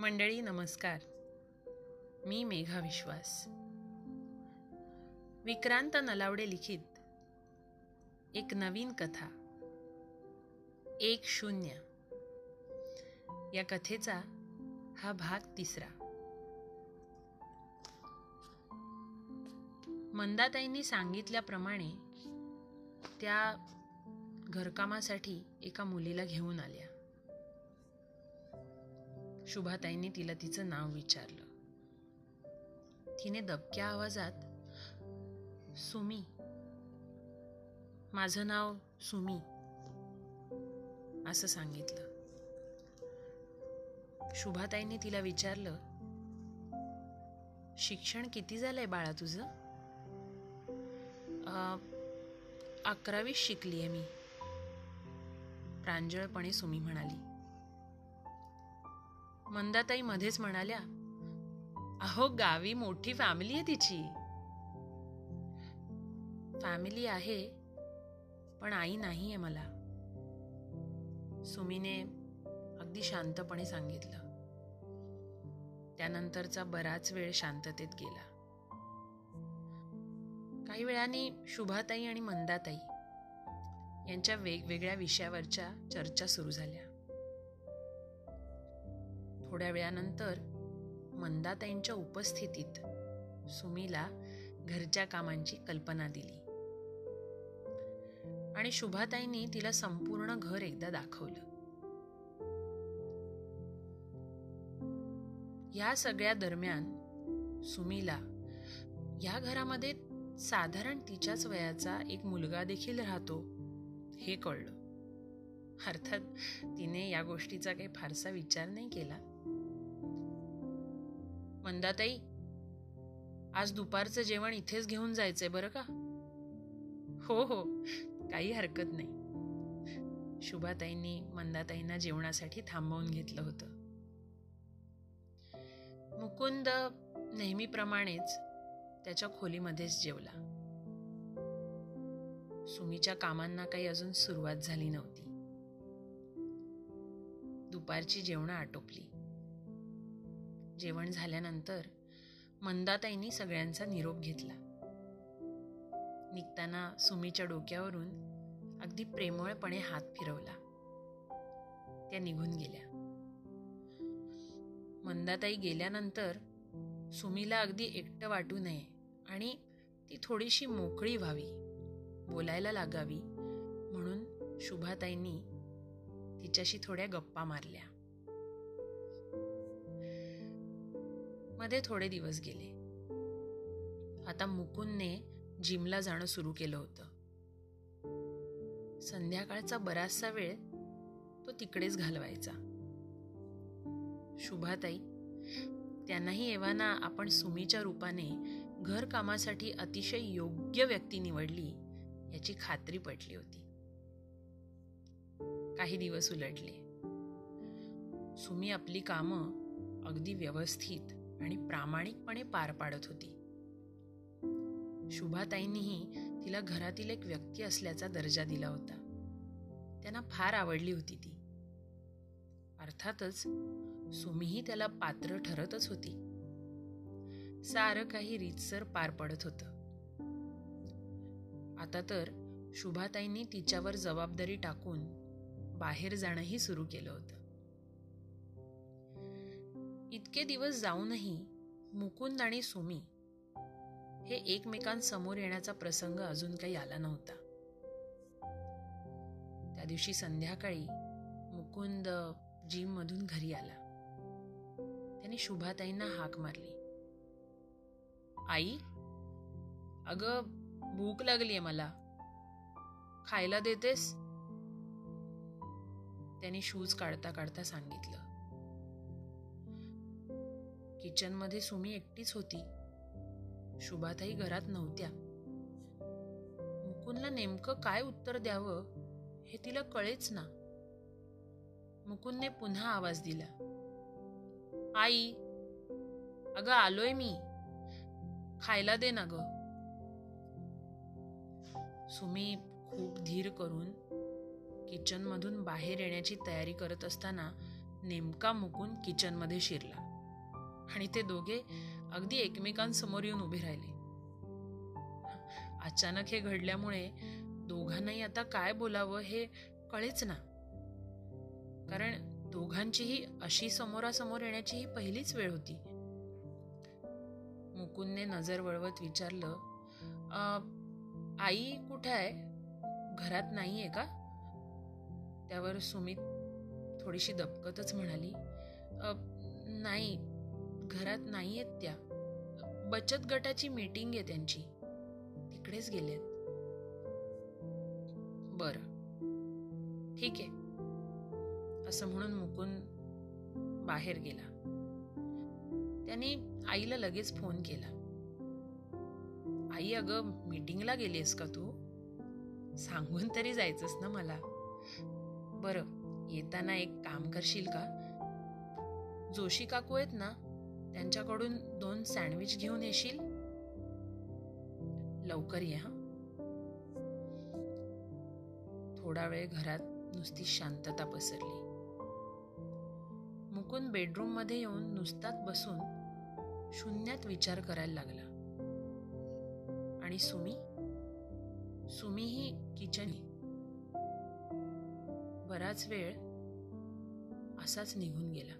मंडळी नमस्कार. मी मेघा विश्वास. विक्रांत नलावडे लिखित. एक नवीन कथा. एक शून्य. या कथेचा हा भाग तिसरा. मंदाताईंनी सांगितल्याप्रमाणे त्या घरकामासाठी एका मुलीला घेऊन आल्या. शुभाताईंनी तिला तिचं नाव विचारलं. तिने दबक्या आवाजात सुमी. माझं नाव सुमी. असं सांगितलं. शुभाताईंनी तिला विचारलं शिक्षण किती झालंय बाळा तुझं? अकरावी आहे मी. प्रांजळपणे सुमी म्हणाली. मंदाताई मध्येच म्हणाल्या अहो गावी मोठी फॅमिली आहे तिची. फॅमिली आहे पण आई नाही आहे मला. सुमीने अगदी शांतपणे सांगितलं. त्यानंतरचा बराच वेळ शांततेत गेला. काही वेळाने शुभाताई आणि मंदाताई यांच्या वेगवेगळ्या विषयावरच्या चर्चा सुरू झाल्या. थोड्या वेळानंतर मंदाताईंच्या उपस्थितीत सुमीला घरच्या कामांची कल्पना दिली. आणि शुभाताईंनी तिला संपूर्ण घर एकदा दाखवलं. या सगळ्या दरम्यान सुमीला या घरामध्ये साधारण तिच्याच वयाचा एक मुलगा देखील राहतो हे कळलं. अर्थात तिने या गोष्टीचा काही फारसा विचार नाही केला. मंदाताई आज दुपारचं जेवण इथेच घेऊन जायचंय बरं का? हो हो काही हरकत नाही. शुभाताईंनी मंदाताईंना जेवणासाठी थांबवून घेतलं होतं. मुकुंद नेहमीप्रमाणेच त्याच्या खोलीमध्येच जेवला. सुमीच्या कामांना काही अजून सुरुवात झाली नव्हती. दुपारची जेवणं आटोपली. जेवण झाल्यानंतर मंदाताईंनी सगळ्यांचा निरोप घेतला. निघताना सुमीच्या डोक्यावरून अगदी प्रेमळपणे हात फिरवला. त्या निघून गेल्या. मंदाताई गेल्यानंतर सुमीला अगदी एकटं वाटू नये आणि ती थोडीशी मोकळी व्हावी बोलायला लागावी म्हणून शुभाताईंनी तिच्याशी थोड्या गप्पा मारल्या. मध्ये थोडे दिवस गेले. आता मुकुंदने जिमला जाणं सुरू केलं होतं. संध्याकाळचा बराचसा वेळ तो तिकडेच घालवायचा. शुभाताई त्यांनाही एव्हाना आपण सुमीच्या रूपाने घर कामासाठी अतिशय योग्य व्यक्ती निवडली याची खात्री पटली होती. काही दिवस उलटले. सुमी आपली कामं अगदी व्यवस्थित आणि प्रामाणिकपणे पार पाडत होती. शुभाताईंनीही तिला घरातील एक व्यक्ती असल्याचा दर्जा दिला होता. त्यांना फार आवडली होती ती. अर्थातच सुमीही त्याला पात्र ठरतच होती. सारं काही रीतसर पार पडत होतं. आता तर शुभाताईंनी तिच्यावर जबाबदारी टाकून बाहेर जाणंही सुरू केलं होतं. इतके दिवस जाऊनही मुकुंद आणि सुमी हे एकमेकांसमोर येण्याचा प्रसंग अजून काही आला नव्हता. त्या दिवशी संध्याकाळी मुकुंद जिम मधून घरी आला. त्याने शुभाताईंना हाक मारली. आई अग भूक लागलीये मला. खायला देतेस? त्याने शूज काढता काढता सांगितलं. किचनमध्ये सुमी एकटीच होती. शुभाताई घरात नव्हत्या. मुकुंदला नेमकं काय उत्तर द्यावं हे तिला कळेच ना. मुकुंदने पुन्हा आवाज दिला. आई अगं आलोय मी. खायला दे ना ग. सुमी खूप धीर करून किचनमधून बाहेर येण्याची तयारी करत असताना नेमका मुकून किचनमध्ये शिरला. आणि ते दोघे अगदी एकमेकांसमोर येऊन उभे राहिले. अचानक हे घडल्यामुळे दोघांनाही आता काय बोलावं हे कळेच ना. कारण दोघांचीही अशी समोरासमोर येण्याची ही पहिलीच वेळ होती. मुकुंदने नजर वळवत विचारलं आई कुठे आहे? घरात नाहीये का? त्यावर सुमित थोडीशी दबकतच म्हणाली नाही घरात नाही आहेत त्या. बचत गटाची मीटिंग आहे त्यांची. तिकडेच गेलेत. बर. ठीक आहे. असं म्हणून मुकून बाहेर गेला. त्याने आईला लगेच फोन केला. आई अगं मीटिंगला गेलीस का तू? सांगून तरी जायचंस ना मला. बरं येताना एक काम करशील का? जोशी काकू आहेत ना? त्यांच्याकडून दोन सँडविच घेऊन येशील? लवकर ये हा. थोडा वेळ घरात नुसती शांतता पसरली. मुकुंद बेडरूममध्ये येऊन नुसताच बसून शून्यात विचार करायला लागला. आणि सुमी? सुमी ही किचन बराच वेळ असाच निघून गेला.